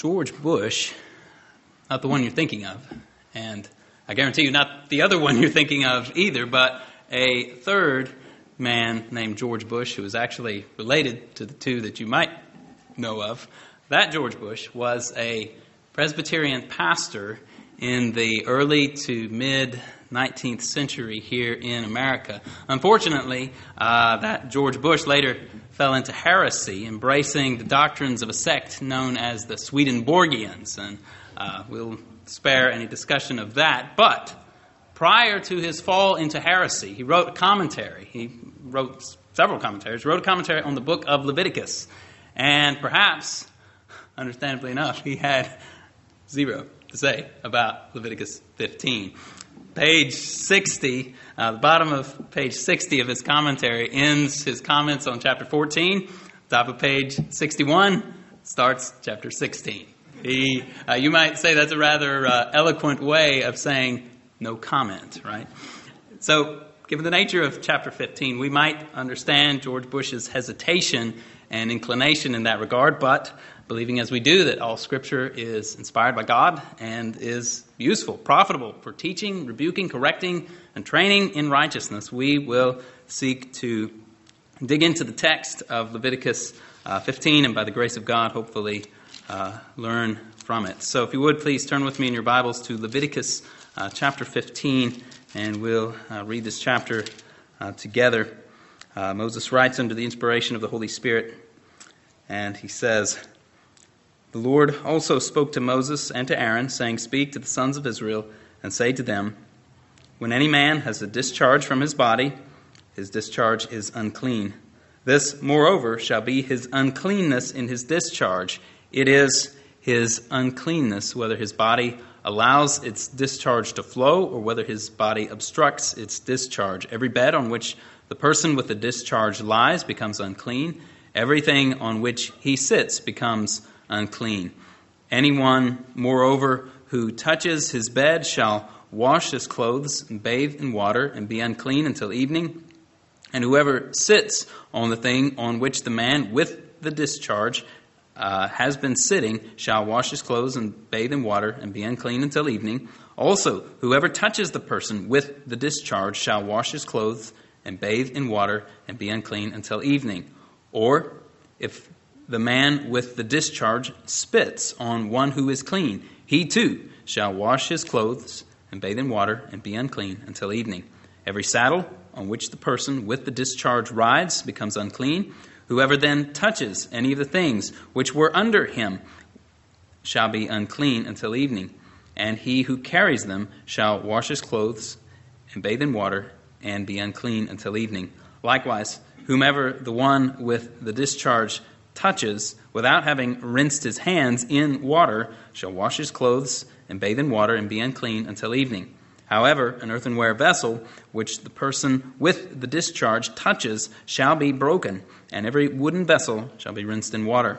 George Bush, not the one you're thinking of, and I guarantee you not the other one you're thinking of either, but a third man named George Bush who is actually related to the two that you might know of. That George Bush was a Presbyterian pastor in the early to mid 19th century here in America. Unfortunately, uh, that George Bush later fell into heresy, embracing the doctrines of a sect known as the Swedenborgians, and uh, we'll spare any discussion of that. But prior to his fall into heresy, he wrote a commentary. He wrote several commentaries, wrote a commentary on the book of Leviticus, and perhaps, understandably enough, he had zero to say about Leviticus 15 page 60, uh, the bottom of page 60 of his commentary ends his comments on chapter 14. Top of page 61 starts chapter 16. He, uh, you might say that's a rather uh, eloquent way of saying no comment, right? So, given the nature of chapter 15, we might understand George Bush's hesitation and inclination in that regard, but believing as we do that all Scripture is inspired by God and is useful, profitable for teaching, rebuking, correcting, and training in righteousness, we will seek to dig into the text of Leviticus uh, 15 and by the grace of God, hopefully, uh, learn from it. So, if you would please turn with me in your Bibles to Leviticus uh, chapter 15, and we'll uh, read this chapter uh, together. Uh, Moses writes under the inspiration of the Holy Spirit, and he says, the Lord also spoke to Moses and to Aaron, saying, Speak to the sons of Israel, and say to them, When any man has a discharge from his body, his discharge is unclean. This, moreover, shall be his uncleanness in his discharge. It is his uncleanness, whether his body allows its discharge to flow or whether his body obstructs its discharge. Every bed on which the person with the discharge lies becomes unclean. Everything on which he sits becomes unclean. Anyone, moreover, who touches his bed shall wash his clothes and bathe in water and be unclean until evening. And whoever sits on the thing on which the man with the discharge uh, has been sitting shall wash his clothes and bathe in water and be unclean until evening. Also, whoever touches the person with the discharge shall wash his clothes and bathe in water and be unclean until evening. Or, if the man with the discharge spits on one who is clean. He too shall wash his clothes and bathe in water and be unclean until evening. Every saddle on which the person with the discharge rides becomes unclean. Whoever then touches any of the things which were under him shall be unclean until evening. And he who carries them shall wash his clothes and bathe in water and be unclean until evening. Likewise, whomever the one with the discharge touches, without having rinsed his hands in water, shall wash his clothes and bathe in water and be unclean until evening. However, an earthenware vessel which the person with the discharge touches shall be broken, and every wooden vessel shall be rinsed in water.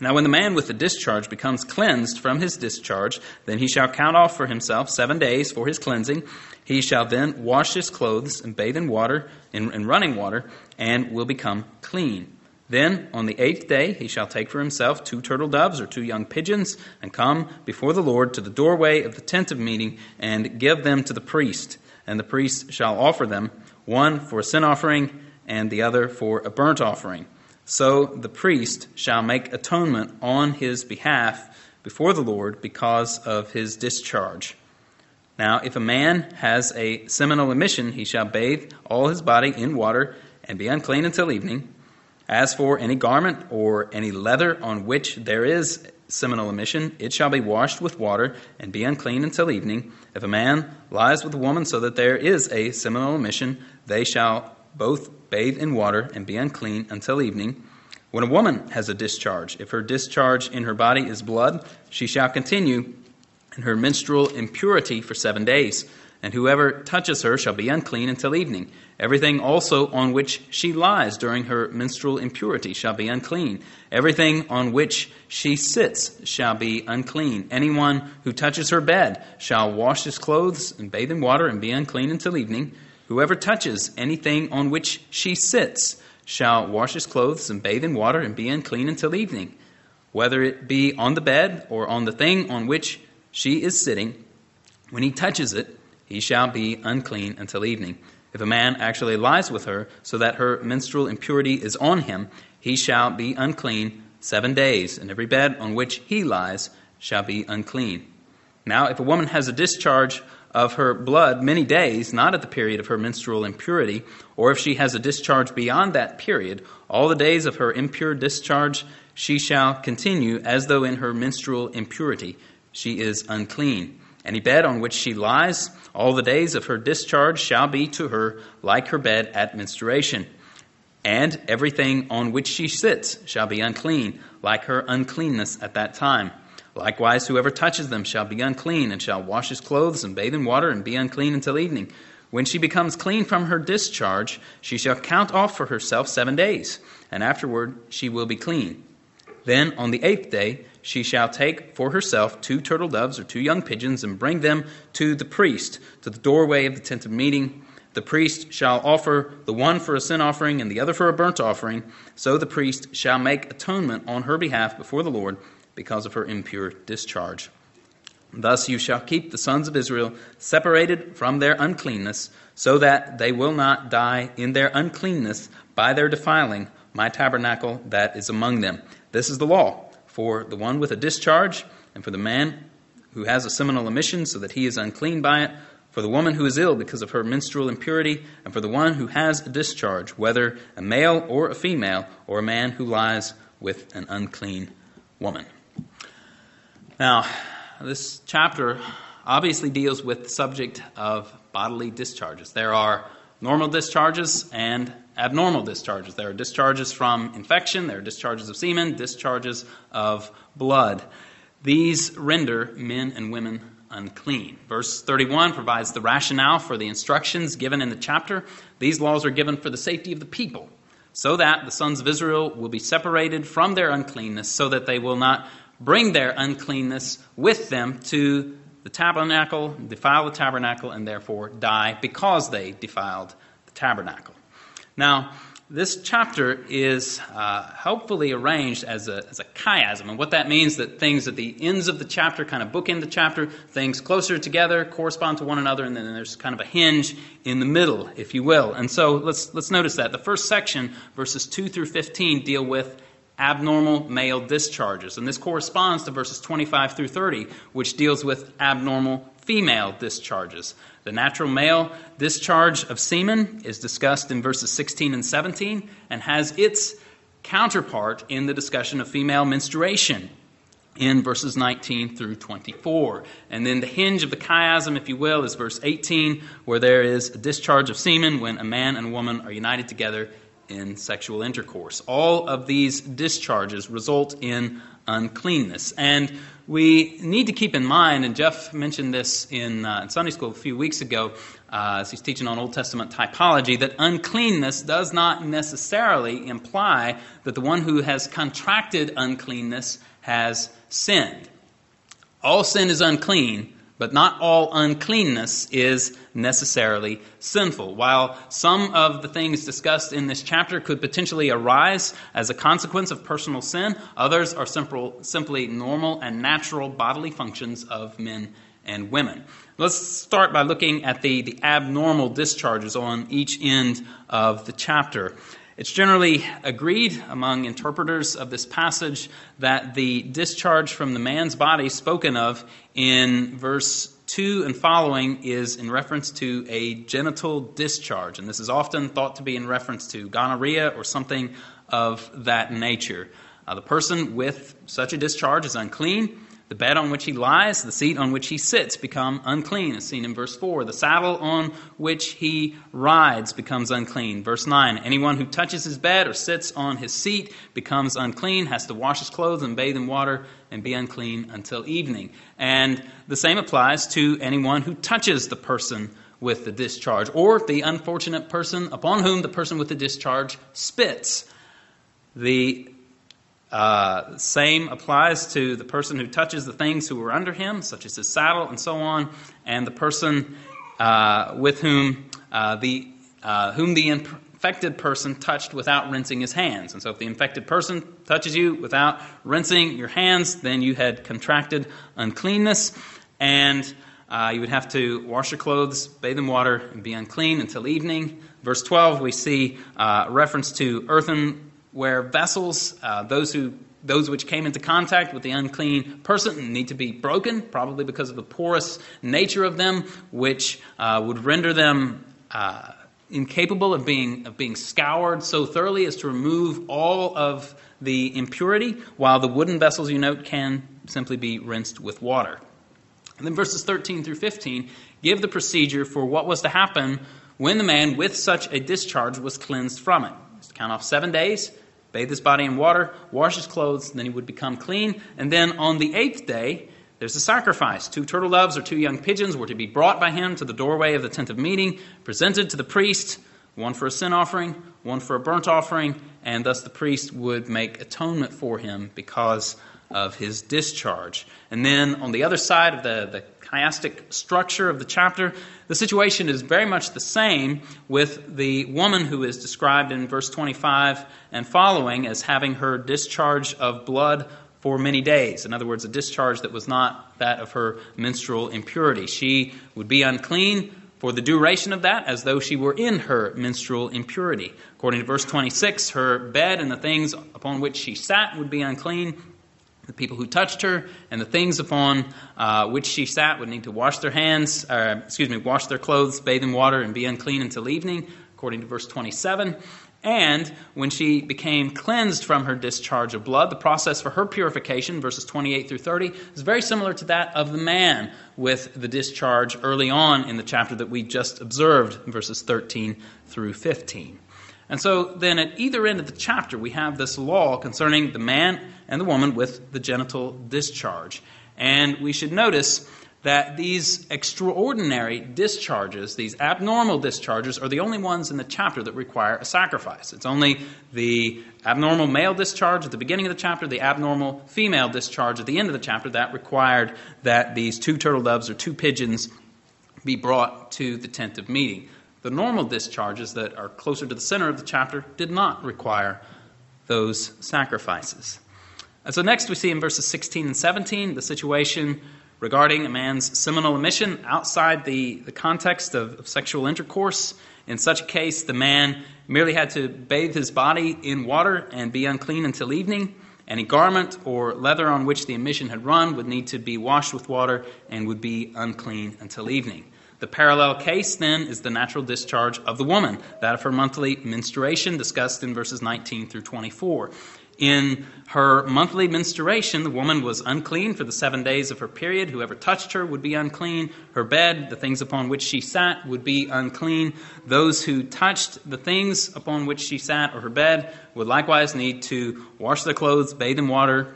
Now, when the man with the discharge becomes cleansed from his discharge, then he shall count off for himself seven days for his cleansing. He shall then wash his clothes and bathe in water, in, in running water, and will become clean. Then on the eighth day he shall take for himself two turtle doves or two young pigeons, and come before the Lord to the doorway of the tent of meeting, and give them to the priest. And the priest shall offer them, one for a sin offering, and the other for a burnt offering. So the priest shall make atonement on his behalf before the Lord because of his discharge. Now, if a man has a seminal emission, he shall bathe all his body in water and be unclean until evening. As for any garment or any leather on which there is seminal emission, it shall be washed with water and be unclean until evening. If a man lies with a woman so that there is a seminal emission, they shall both bathe in water and be unclean until evening. When a woman has a discharge, if her discharge in her body is blood, she shall continue in her menstrual impurity for seven days and whoever touches her shall be unclean until evening. Everything also on which she lies during her menstrual impurity shall be unclean. Everything on which she sits shall be unclean. Anyone who touches her bed shall wash his clothes and bathe in water and be unclean until evening. Whoever touches anything on which she sits shall wash his clothes and bathe in water and be unclean until evening. whether it be on the bed or on the thing on which she is sitting, when he touches it, he shall be unclean until evening. If a man actually lies with her so that her menstrual impurity is on him, he shall be unclean seven days, and every bed on which he lies shall be unclean. Now, if a woman has a discharge of her blood many days, not at the period of her menstrual impurity, or if she has a discharge beyond that period, all the days of her impure discharge she shall continue as though in her menstrual impurity she is unclean. Any bed on which she lies, all the days of her discharge shall be to her like her bed at menstruation. And everything on which she sits shall be unclean, like her uncleanness at that time. Likewise, whoever touches them shall be unclean, and shall wash his clothes and bathe in water, and be unclean until evening. When she becomes clean from her discharge, she shall count off for herself seven days, and afterward she will be clean. Then on the eighth day she shall take for herself two turtle doves or two young pigeons, and bring them to the priest, to the doorway of the tent of meeting. The priest shall offer the one for a sin offering and the other for a burnt offering. So the priest shall make atonement on her behalf before the Lord because of her impure discharge. Thus you shall keep the sons of Israel separated from their uncleanness, so that they will not die in their uncleanness by their defiling my tabernacle that is among them. This is the law for the one with a discharge, and for the man who has a seminal emission, so that he is unclean by it, for the woman who is ill because of her menstrual impurity, and for the one who has a discharge, whether a male or a female, or a man who lies with an unclean woman. Now, this chapter obviously deals with the subject of bodily discharges. There are normal discharges and abnormal discharges. There are discharges from infection, there are discharges of semen, discharges of blood. These render men and women unclean. Verse 31 provides the rationale for the instructions given in the chapter. These laws are given for the safety of the people, so that the sons of Israel will be separated from their uncleanness, so that they will not bring their uncleanness with them to the tabernacle, defile the tabernacle, and therefore die because they defiled the tabernacle. Now, this chapter is uh, helpfully arranged as a, as a chiasm. And what that means that things at the ends of the chapter kind of bookend the chapter, things closer together correspond to one another, and then there's kind of a hinge in the middle, if you will. And so let's, let's notice that. The first section, verses 2 through 15, deal with abnormal male discharges. And this corresponds to verses 25 through 30, which deals with abnormal female discharges. The natural male discharge of semen is discussed in verses 16 and 17 and has its counterpart in the discussion of female menstruation in verses 19 through 24. And then the hinge of the chiasm, if you will, is verse 18, where there is a discharge of semen when a man and woman are united together in sexual intercourse. All of these discharges result in uncleanness. And we need to keep in mind, and Jeff mentioned this in, uh, in Sunday school a few weeks ago uh, as he's teaching on Old Testament typology, that uncleanness does not necessarily imply that the one who has contracted uncleanness has sinned. All sin is unclean, but not all uncleanness is necessarily sinful. While some of the things discussed in this chapter could potentially arise as a consequence of personal sin, others are simple, simply normal and natural bodily functions of men and women. Let's start by looking at the, the abnormal discharges on each end of the chapter. It's generally agreed among interpreters of this passage that the discharge from the man's body spoken of in verse 2 and following is in reference to a genital discharge. And this is often thought to be in reference to gonorrhea or something of that nature. Uh, the person with such a discharge is unclean. The bed on which he lies, the seat on which he sits, become unclean, as seen in verse 4. The saddle on which he rides becomes unclean. Verse 9 Anyone who touches his bed or sits on his seat becomes unclean, has to wash his clothes and bathe in water and be unclean until evening. And the same applies to anyone who touches the person with the discharge, or the unfortunate person upon whom the person with the discharge spits. The uh, same applies to the person who touches the things who are under him, such as his saddle and so on, and the person uh, with whom uh, the uh, whom the infected person touched without rinsing his hands. And so, if the infected person touches you without rinsing your hands, then you had contracted uncleanness, and uh, you would have to wash your clothes, bathe in water, and be unclean until evening. Verse 12, we see uh, reference to earthenware vessels. Uh, those who those which came into contact with the unclean person need to be broken, probably because of the porous nature of them, which uh, would render them uh, incapable of being, of being scoured so thoroughly as to remove all of the impurity, while the wooden vessels, you note, can simply be rinsed with water. And then verses 13 through 15 give the procedure for what was to happen when the man with such a discharge was cleansed from it. Count off seven days, bathe his body in water, wash his clothes, then he would become clean. And then on the eighth day, there's a sacrifice. Two turtle doves or two young pigeons were to be brought by him to the doorway of the tent of meeting, presented to the priest, one for a sin offering, one for a burnt offering, and thus the priest would make atonement for him because of his discharge. And then on the other side of the, the chiastic structure of the chapter, the situation is very much the same with the woman who is described in verse 25 and following as having her discharge of blood for many days. In other words, a discharge that was not that of her menstrual impurity. She would be unclean for the duration of that as though she were in her menstrual impurity. According to verse 26, her bed and the things upon which she sat would be unclean. The people who touched her and the things upon uh, which she sat would need to wash their hands, uh, excuse me, wash their clothes, bathe in water, and be unclean until evening, according to verse 27. And when she became cleansed from her discharge of blood, the process for her purification, verses 28 through 30, is very similar to that of the man with the discharge early on in the chapter that we just observed, verses 13 through 15. And so then at either end of the chapter, we have this law concerning the man and the woman with the genital discharge. And we should notice that these extraordinary discharges, these abnormal discharges, are the only ones in the chapter that require a sacrifice. It's only the abnormal male discharge at the beginning of the chapter, the abnormal female discharge at the end of the chapter that required that these two turtle doves or two pigeons be brought to the tent of meeting. The normal discharges that are closer to the center of the chapter did not require those sacrifices. And so next we see in verses 16 and 17 the situation regarding a man's seminal emission outside the, the context of, of sexual intercourse. In such a case, the man merely had to bathe his body in water and be unclean until evening. Any garment or leather on which the emission had run would need to be washed with water and would be unclean until evening. The parallel case, then, is the natural discharge of the woman, that of her monthly menstruation, discussed in verses 19 through 24. In her monthly menstruation, the woman was unclean for the seven days of her period. Whoever touched her would be unclean. Her bed, the things upon which she sat, would be unclean. Those who touched the things upon which she sat or her bed would likewise need to wash their clothes, bathe in water,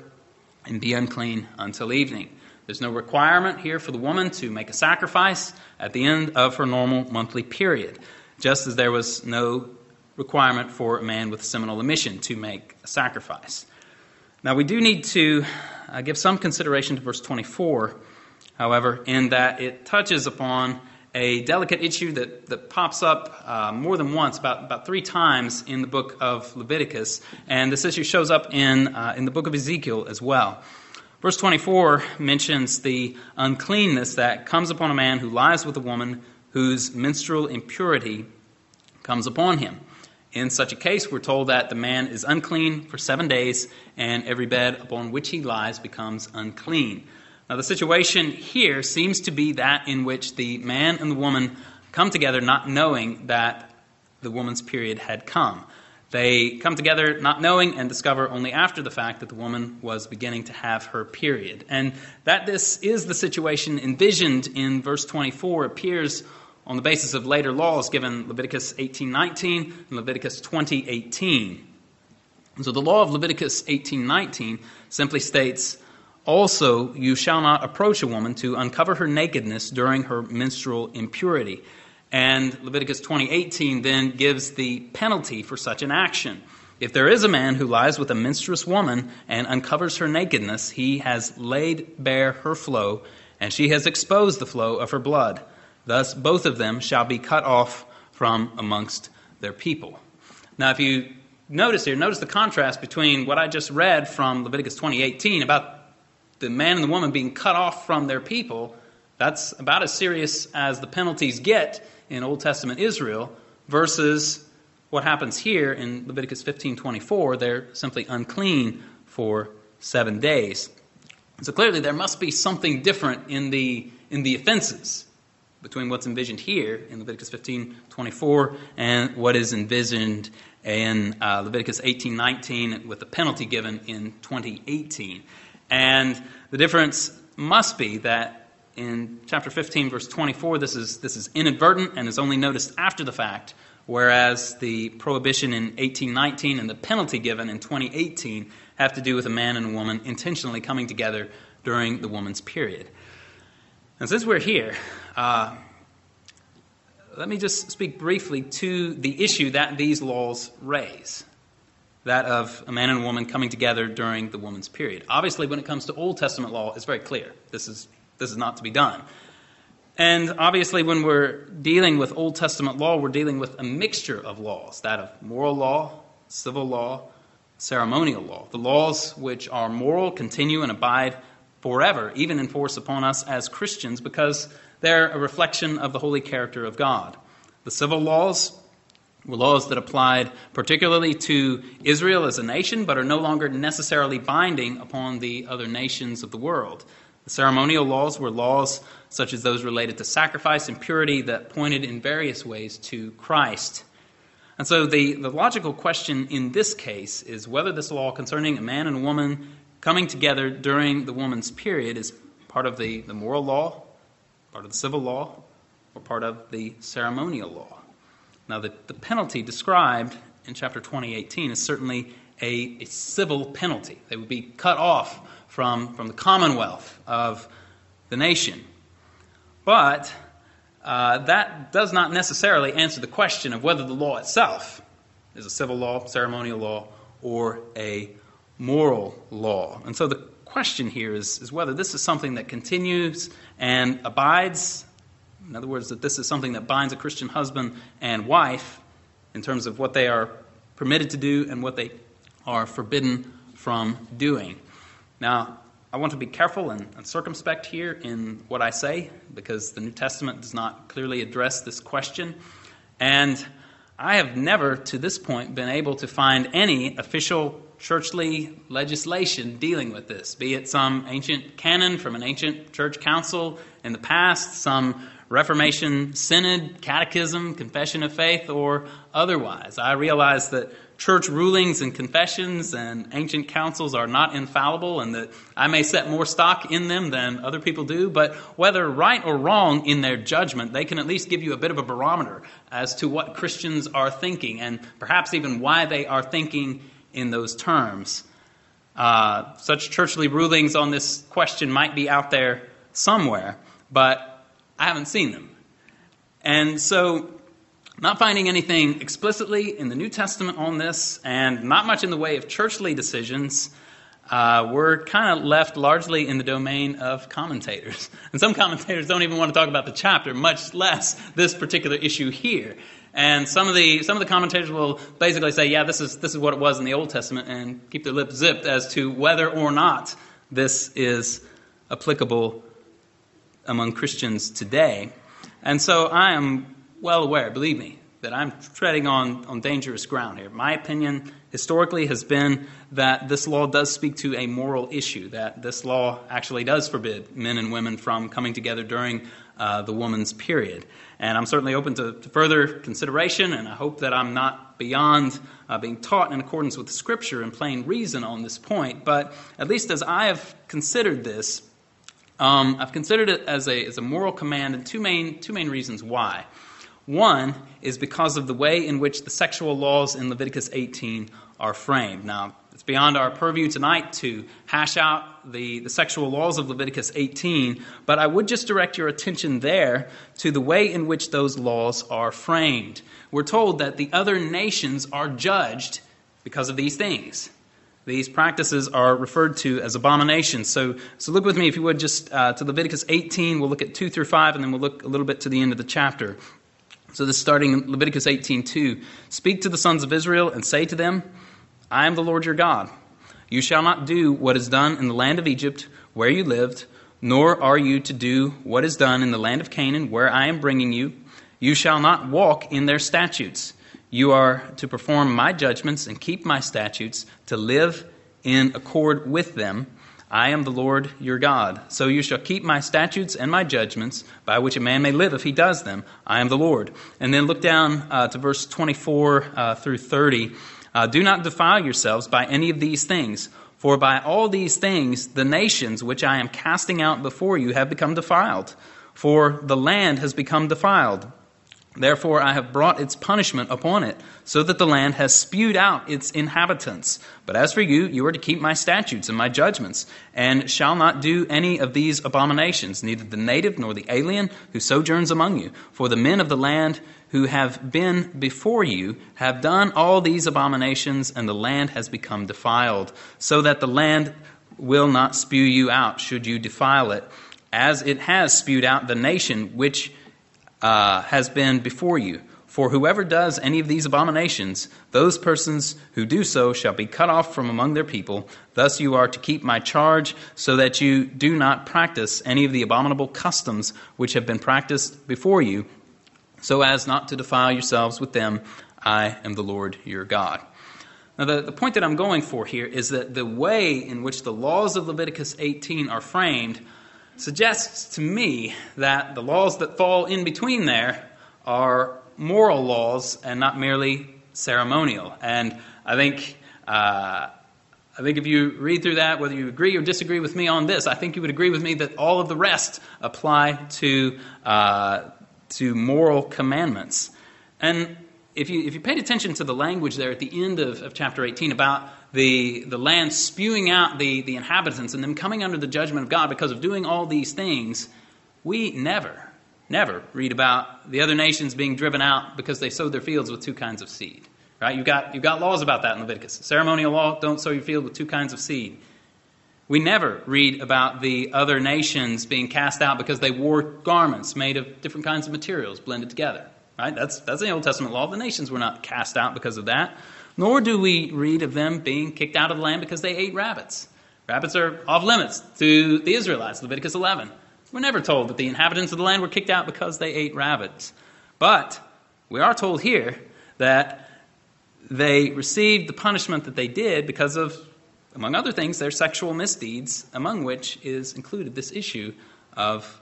and be unclean until evening. There's no requirement here for the woman to make a sacrifice at the end of her normal monthly period, just as there was no requirement for a man with seminal emission to make a sacrifice. Now, we do need to uh, give some consideration to verse 24, however, in that it touches upon a delicate issue that, that pops up uh, more than once, about, about three times in the book of Leviticus, and this issue shows up in, uh, in the book of Ezekiel as well. Verse 24 mentions the uncleanness that comes upon a man who lies with a woman whose menstrual impurity comes upon him. In such a case, we're told that the man is unclean for seven days, and every bed upon which he lies becomes unclean. Now, the situation here seems to be that in which the man and the woman come together not knowing that the woman's period had come. They come together not knowing and discover only after the fact that the woman was beginning to have her period. And that this is the situation envisioned in verse 24 appears on the basis of later laws given Leviticus 18:19 and Leviticus 20:18. So the law of Leviticus 18:19 simply states, "Also you shall not approach a woman to uncover her nakedness during her menstrual impurity." And Leviticus 20:18 then gives the penalty for such an action. If there is a man who lies with a menstruous woman and uncovers her nakedness, he has laid bare her flow, and she has exposed the flow of her blood. Thus, both of them shall be cut off from amongst their people. Now, if you notice here, notice the contrast between what I just read from Leviticus 20:18 about the man and the woman being cut off from their people. That's about as serious as the penalties get in Old Testament Israel versus what happens here in Leviticus 15:24. They're simply unclean for 7 days. So clearly there must be something different in the in the offenses between what's envisioned here in Leviticus 15:24 and what is envisioned in uh, Leviticus 18:19 with the penalty given in 2018. And the difference must be that in chapter 15 verse 24 this is this is inadvertent and is only noticed after the fact whereas the prohibition in 1819 and the penalty given in 2018 have to do with a man and a woman intentionally coming together during the woman's period. And since we're here, uh, let me just speak briefly to the issue that these laws raise that of a man and a woman coming together during the woman's period. Obviously, when it comes to Old Testament law, it's very clear. This is, this is not to be done. And obviously, when we're dealing with Old Testament law, we're dealing with a mixture of laws that of moral law, civil law, ceremonial law. The laws which are moral continue and abide forever, even in force upon us as Christians, because they're a reflection of the holy character of God. The civil laws were laws that applied particularly to Israel as a nation, but are no longer necessarily binding upon the other nations of the world. The ceremonial laws were laws such as those related to sacrifice and purity that pointed in various ways to Christ. And so the, the logical question in this case is whether this law concerning a man and a woman coming together during the woman's period is part of the, the moral law, part of the civil law, or part of the ceremonial law. Now, the, the penalty described in chapter 2018 is certainly a, a civil penalty. They would be cut off from, from the commonwealth of the nation. But uh, that does not necessarily answer the question of whether the law itself is a civil law, ceremonial law, or a moral law. And so the question here is, is whether this is something that continues and abides. In other words, that this is something that binds a Christian husband and wife in terms of what they are permitted to do and what they are forbidden from doing. Now, I want to be careful and, and, circumspect here in what I say because the New Testament does not clearly address this question. And I have never, to this point, been able to find any official churchly legislation dealing with this, be it some ancient canon from an ancient church council in the past, some Reformation synod, catechism, confession of faith, or otherwise. I realize that church rulings and confessions and ancient councils are not infallible and that I may set more stock in them than other people do, but whether right or wrong in their judgment, they can at least give you a bit of a barometer as to what Christians are thinking and perhaps even why they are thinking in those terms. Uh, such churchly rulings on this question might be out there somewhere, but I haven't seen them. And so, not finding anything explicitly in the New Testament on this, and not much in the way of churchly decisions, uh, we're kind of left largely in the domain of commentators. And some commentators don't even want to talk about the chapter, much less this particular issue here. And some of the some of the commentators will basically say, yeah, this is this is what it was in the Old Testament, and keep their lips zipped as to whether or not this is applicable among Christians today. And so I am well aware, believe me, that I'm treading on, on dangerous ground here. My opinion historically has been that this law does speak to a moral issue, that this law actually does forbid men and women from coming together during uh, the woman's period. And I'm certainly open to, to, further consideration, and I hope that I'm not beyond uh, being taught in accordance with the Scripture and plain reason on this point. But at least as I have considered this, um, I've considered it as a, as a moral command, and two main, two main reasons why. One is because of the way in which the sexual laws in Leviticus 18 are framed. Now, it's beyond our purview tonight to hash out the, the sexual laws of Leviticus 18, but I would just direct your attention there to the way in which those laws are framed. We're told that the other nations are judged because of these things. These practices are referred to as abominations. So, so look with me, if you would, just uh, to Leviticus 18. We'll look at 2 through 5, and then we'll look a little bit to the end of the chapter. So this starting in Leviticus 18:2, speak to the sons of Israel and say to them, I am the Lord your God. You shall not do what is done in the land of Egypt where you lived, nor are you to do what is done in the land of Canaan where I am bringing you. You shall not walk in their statutes. You are to perform my judgments and keep my statutes to live in accord with them. I am the Lord your God. So you shall keep my statutes and my judgments, by which a man may live if he does them. I am the Lord. And then look down uh, to verse 24 uh, through 30. Uh, Do not defile yourselves by any of these things, for by all these things the nations which I am casting out before you have become defiled, for the land has become defiled. Therefore, I have brought its punishment upon it, so that the land has spewed out its inhabitants. But as for you, you are to keep my statutes and my judgments, and shall not do any of these abominations, neither the native nor the alien who sojourns among you. For the men of the land who have been before you have done all these abominations, and the land has become defiled, so that the land will not spew you out, should you defile it, as it has spewed out the nation which uh, has been before you. For whoever does any of these abominations, those persons who do so shall be cut off from among their people. Thus you are to keep my charge, so that you do not practice any of the abominable customs which have been practiced before you, so as not to defile yourselves with them. I am the Lord your God. Now, the, the point that I'm going for here is that the way in which the laws of Leviticus 18 are framed suggests to me that the laws that fall in between there are moral laws and not merely ceremonial. And I think. Uh, I think if you read through that, whether you agree or disagree with me on this, I think you would agree with me that all of the rest apply to, uh, to moral commandments. And if you, if you paid attention to the language there at the end of, of chapter 18 about the, the land spewing out the, the inhabitants and them coming under the judgment of God because of doing all these things, we never, never read about the other nations being driven out because they sowed their fields with two kinds of seed. Right? You've got, you've got laws about that in Leviticus. Ceremonial law, don't sow your field with two kinds of seed. We never read about the other nations being cast out because they wore garments made of different kinds of materials blended together. Right? That's, that's the Old Testament law. The nations were not cast out because of that. Nor do we read of them being kicked out of the land because they ate rabbits. Rabbits are off limits to the Israelites, Leviticus 11. We're never told that the inhabitants of the land were kicked out because they ate rabbits. But we are told here that they received the punishment that they did because of, among other things, their sexual misdeeds, among which is included this issue of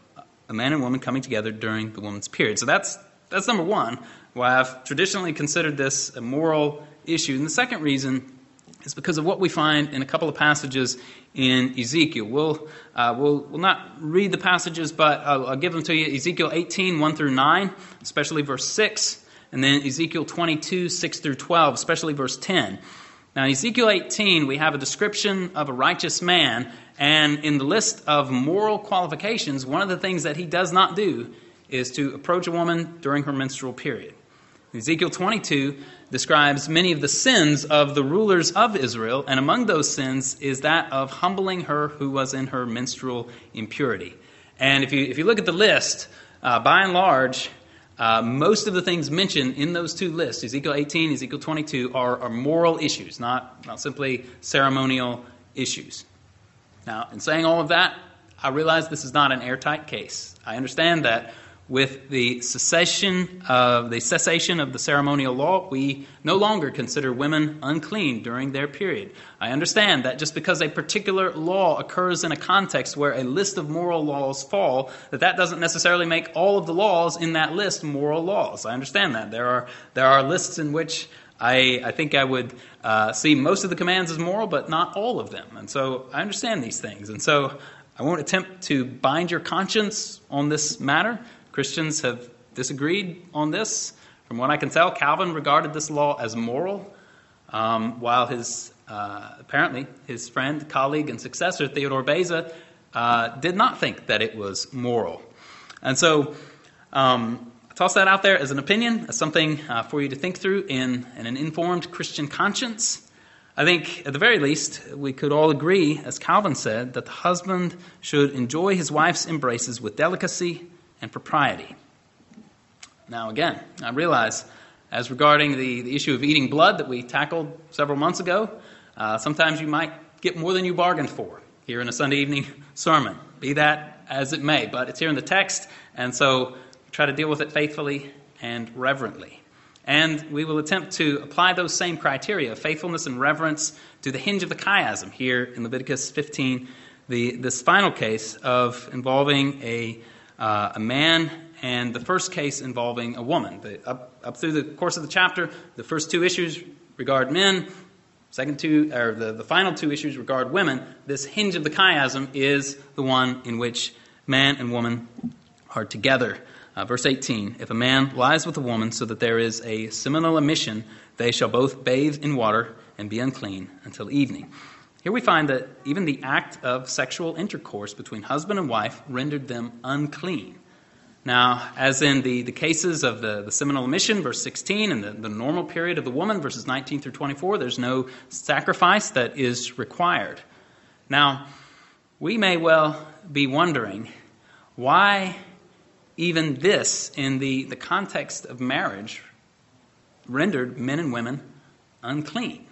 a man and woman coming together during the woman's period. So that's that's number one, why I've traditionally considered this a moral issue. And the second reason is because of what we find in a couple of passages in Ezekiel. We'll, uh, we'll, we'll not read the passages, but I'll, I'll, give them to you. Ezekiel 18, 1 through 9, especially verse 6, and then Ezekiel 22, 6 through 12, especially verse 10. Now, in Ezekiel 18, we have a description of a righteous man, and in the list of moral qualifications, one of the things that he does not do is to approach a woman during her menstrual period. Ezekiel 22 describes many of the sins of the rulers of Israel, and among those sins is that of humbling her who was in her menstrual impurity. And if you, if you look at the list, uh, by and large, uh, most of the things mentioned in those two lists, Ezekiel 18, Ezekiel 22, are, are moral issues, not, not simply ceremonial issues. Now, in saying all of that, I realize this is not an airtight case. I understand that with the cessation of the cessation of the ceremonial law, we no longer consider women unclean during their period. I understand that just because a particular law occurs in a context where a list of moral laws fall, that that doesn't necessarily make all of the laws in that list moral laws. I understand that there are there are lists in which I, I think I would uh, see most of the commands as moral, but not all of them. And so I understand these things. And so I won't attempt to bind your conscience on this matter. Christians have disagreed on this. From what I can tell, Calvin regarded this law as moral, um, while his uh, apparently his friend, colleague, and successor Theodore Beza uh, did not think that it was moral. And so, um, I toss that out there as an opinion, as something uh, for you to think through in, in an informed Christian conscience. I think, at the very least, we could all agree, as Calvin said, that the husband should enjoy his wife's embraces with delicacy and propriety. Now, again, I realize, as regarding the, the issue of eating blood that we tackled several months ago, uh, sometimes you might get more than you bargained for here in a Sunday evening sermon. Be that as it may, but it's here in the text, and so try to deal with it faithfully and reverently. And we will attempt to apply those same criteria of faithfulness and reverence to the hinge of the chiasm here in Leviticus 15, the, this final case of involving a, uh, a man and the first case involving a woman. The, up, up through the course of the chapter, the first two issues regard men, second two, or the, the final two issues regard women. This hinge of the chiasm is the one in which man and woman are together. Uh, verse 18 If a man lies with a woman so that there is a seminal emission, they shall both bathe in water and be unclean until evening. Here we find that even the act of sexual intercourse between husband and wife rendered them unclean. Now, as in the, the cases of the, the seminal emission, verse 16, and the, the normal period of the woman, verses 19 through 24, there's no sacrifice that is required. Now, we may well be wondering why even this, in the, the context of marriage, rendered men and women unclean.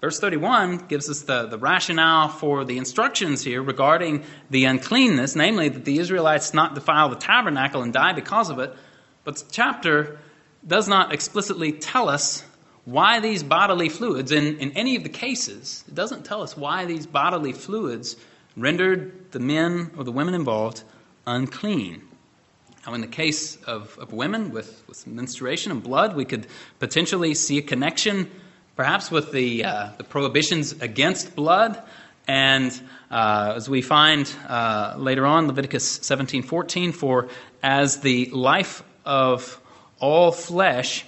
Verse 31 gives us the, the rationale for the instructions here regarding the uncleanness, namely that the Israelites not defile the tabernacle and die because of it. But the chapter does not explicitly tell us why these bodily fluids, in, in any of the cases, it doesn't tell us why these bodily fluids rendered the men or the women involved unclean. Now, in the case of, of women with, with menstruation and blood, we could potentially see a connection perhaps with the, uh, the prohibitions against blood. And uh, as we find uh, later on, Leviticus 17:14, for as the life of all flesh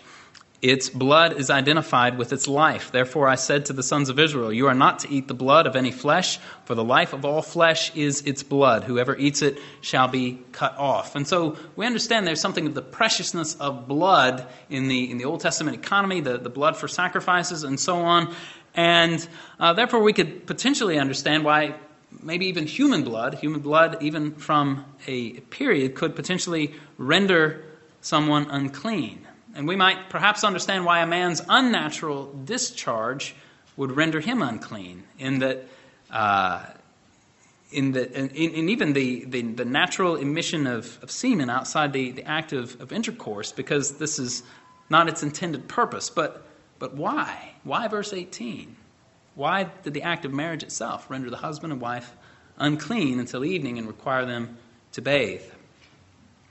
its blood is identified with its life. Therefore, I said to the sons of Israel, You are not to eat the blood of any flesh, for the life of all flesh is its blood. Whoever eats it shall be cut off. And so we understand there's something of the preciousness of blood in the, in the Old Testament economy, the, the blood for sacrifices, and so on. And uh, therefore, we could potentially understand why maybe even human blood, human blood, even from a period, could potentially render someone unclean. And we might perhaps understand why a man's unnatural discharge would render him unclean, in that, uh, in the, in, in even the, the, the, natural emission of, of semen outside the, the act of, of intercourse, because this is not its intended purpose. But, but why? Why verse 18? Why did the act of marriage itself render the husband and wife unclean until evening and require them to bathe?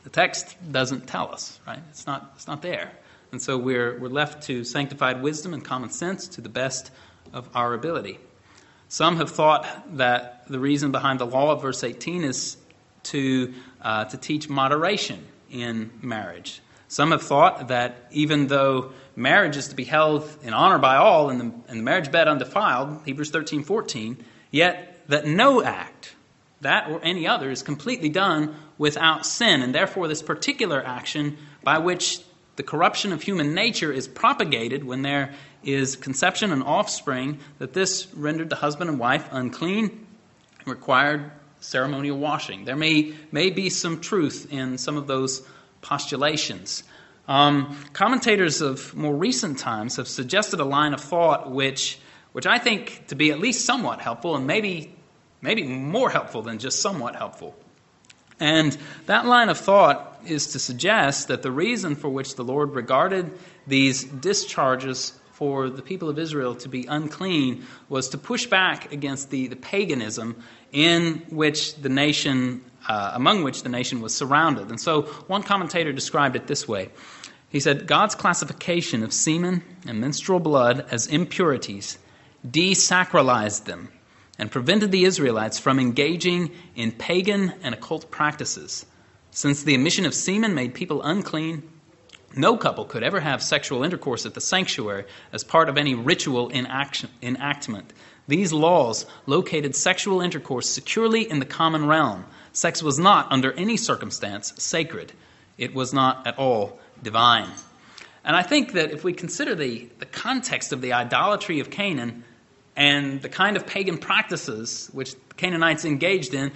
The text doesn't tell us, right? It's not, it's not there. And so we're, we're left to sanctified wisdom and common sense to the best of our ability. Some have thought that the reason behind the law of verse 18 is to, uh, to teach moderation in marriage. Some have thought that even though marriage is to be held in honor by all and the, and the marriage bed undefiled, Hebrews 13 14, yet that no act, that or any other, is completely done without sin. And therefore, this particular action by which the corruption of human nature is propagated when there is conception and offspring, that this rendered the husband and wife unclean, required ceremonial washing. There may, may be some truth in some of those postulations. Um, commentators of more recent times have suggested a line of thought which, which I think to be at least somewhat helpful and maybe, maybe more helpful than just somewhat helpful. And that line of thought is to suggest that the reason for which the Lord regarded these discharges for the people of Israel to be unclean was to push back against the, the paganism in which the nation, uh, among which the nation was surrounded. And so one commentator described it this way. He said, God's classification of semen and menstrual blood as impurities desacralized them and prevented the Israelites from engaging in pagan and occult practices. Since the emission of semen made people unclean, no couple could ever have sexual intercourse at the sanctuary as part of any ritual enactment. These laws located sexual intercourse securely in the common realm. Sex was not, under any circumstance, sacred. It was not at all divine. And I think that if we consider the, the context of the idolatry of Canaan, and the kind of pagan practices which the Canaanites engaged in,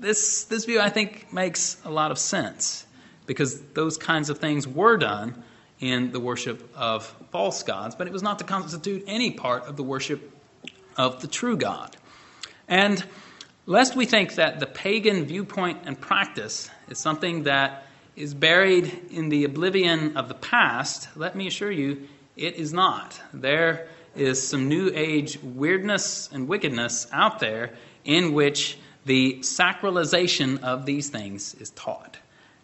this, this view I think makes a lot of sense. because those kinds of things were done in the worship of false gods, but it was not to constitute any part of the worship of the true God. And lest we think that the pagan viewpoint and practice is something that is buried in the oblivion of the past, let me assure you it is not. There is some new age weirdness and wickedness out there in which the sacralization of these things is taught.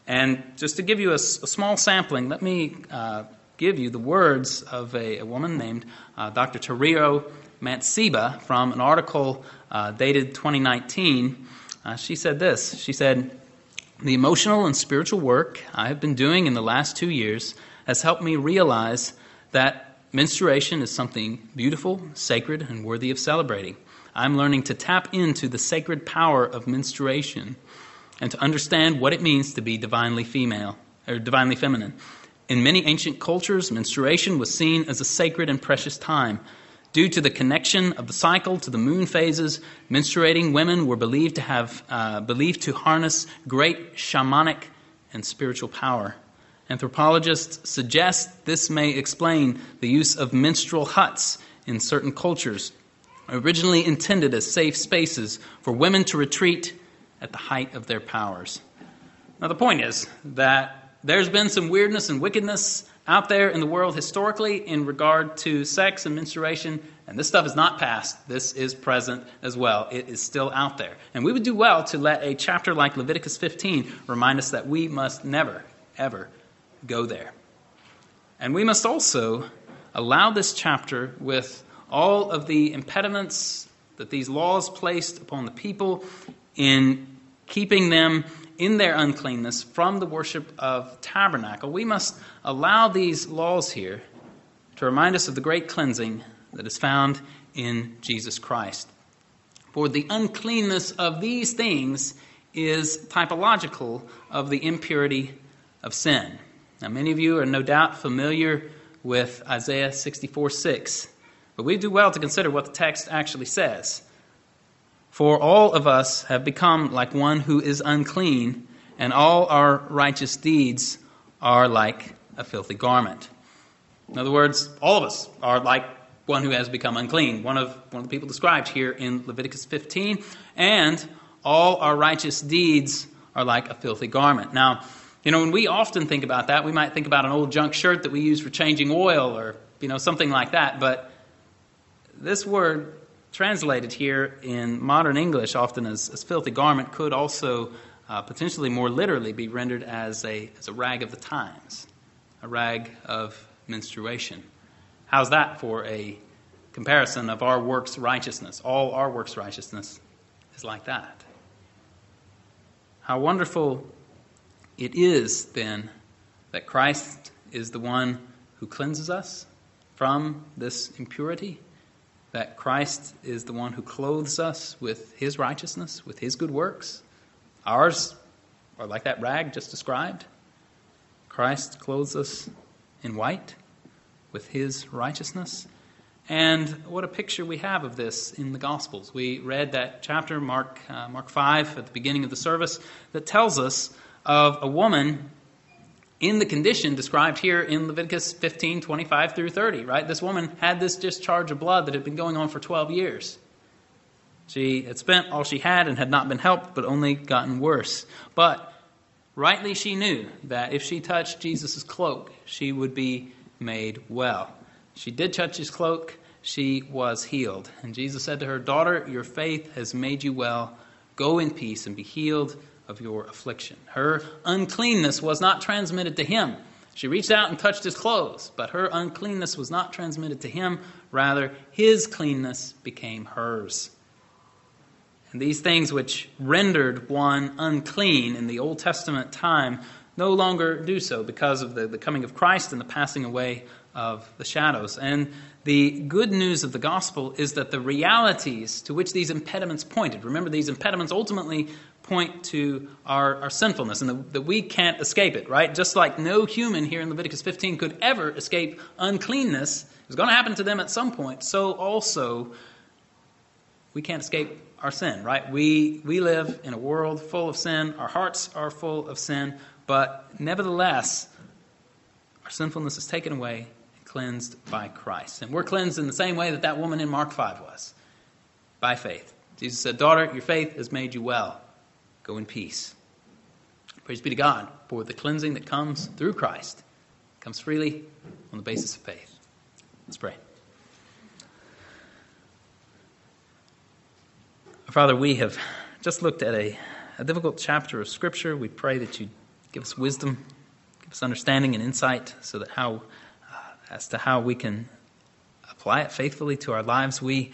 And just to give you a, a small sampling, let me uh, give you the words of a, a woman named uh, Dr. Tariro Mantsiba from an article uh, dated 2019. Uh, she said this She said, The emotional and spiritual work I have been doing in the last two years has helped me realize that menstruation is something beautiful, sacred, and worthy of celebrating. I'm learning to tap into the sacred power of menstruation and to understand what it means to be divinely female or divinely feminine. In many ancient cultures, menstruation was seen as a sacred and precious time. Due to the connection of the cycle to the moon phases, menstruating women were believed to have uh, believed to harness great shamanic and spiritual power. Anthropologists suggest this may explain the use of menstrual huts in certain cultures, originally intended as safe spaces for women to retreat at the height of their powers. Now, the point is that there's been some weirdness and wickedness out there in the world historically in regard to sex and menstruation, and this stuff is not past. This is present as well. It is still out there. And we would do well to let a chapter like Leviticus 15 remind us that we must never, ever go there. And we must also allow this chapter, with all of the impediments that these laws placed upon the people in keeping them in their uncleanness from the worship of tabernacle, we must allow these laws here to remind us of the great cleansing that is found in Jesus Christ. For the uncleanness of these things is typological of the impurity of sin. Now, many of you are no doubt familiar with Isaiah 64 6, but we do well to consider what the text actually says. For all of us have become like one who is unclean, and all our righteous deeds are like a filthy garment. In other words, all of us are like one who has become unclean. One of, one of the people described here in Leviticus 15. And all our righteous deeds are like a filthy garment. Now, you know, when we often think about that, we might think about an old junk shirt that we use for changing oil or, you know, something like that. But this word translated here in modern English often as, as filthy garment could also uh, potentially more literally be rendered as a, as a rag of the times, a rag of menstruation. How's that for a comparison of our works righteousness? All our works righteousness is like that. How wonderful it is, then, that Christ is the one who cleanses us from this impurity, that Christ is the one who clothes us with his righteousness, with his good works. Ours are like that rag just described. Christ clothes us in white with his righteousness. And what a picture we have of this in the Gospels. We read that chapter, Mark, uh, Mark 5, at the beginning of the service, that tells us of a woman in the condition described here in Leviticus 15, 25 through 30, right? This woman had this discharge of blood that had been going on for 12 years. She had spent all she had and had not been helped, but only gotten worse. But rightly she knew that if she touched Jesus' cloak, she would be made well. She did touch his cloak, she was healed. And Jesus said to her, Daughter, your faith has made you well. Go in peace and be healed of your affliction. Her uncleanness was not transmitted to him. She reached out and touched his clothes, but her uncleanness was not transmitted to him. Rather, his cleanness became hers. And these things which rendered one unclean in the Old Testament time no longer do so because of the, the coming of Christ and the passing away of the shadows. And the good news of the gospel is that the realities to which these impediments pointed, remember, these impediments ultimately point to our, our sinfulness and that we can't escape it, right? Just like no human here in Leviticus 15 could ever escape uncleanness, it was going to happen to them at some point, so also we can't escape our sin, right? We, we live in a world full of sin. Our hearts are full of sin. but nevertheless, our sinfulness is taken away and cleansed by Christ. And we're cleansed in the same way that that woman in Mark 5 was by faith. Jesus said, Daughter, your faith has made you well. Go in peace. Praise be to God for the cleansing that comes through Christ. It comes freely on the basis of faith. Let's pray. Father, we have just looked at a, a difficult chapter of Scripture. We pray that you give us wisdom, give us understanding and insight so that how, uh, as to how we can apply it faithfully to our lives. We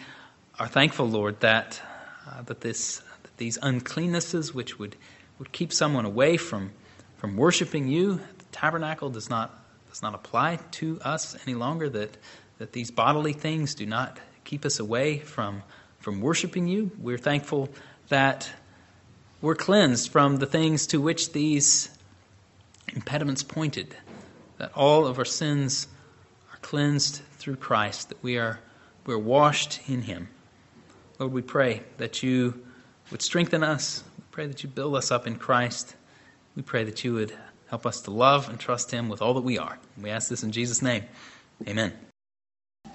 are thankful, Lord, that, uh, that, this, that these uncleannesses which would, would keep someone away from, from worshiping you, the tabernacle does not, does not apply to us any longer, that, that these bodily things do not keep us away from from worshiping you. We're thankful that we're cleansed from the things to which these impediments pointed, that all of our sins are cleansed through Christ, that we are we're washed in him. Lord, we pray that you would strengthen us. We pray that you build us up in Christ. We pray that you would help us to love and trust him with all that we are. We ask this in Jesus' name. Amen.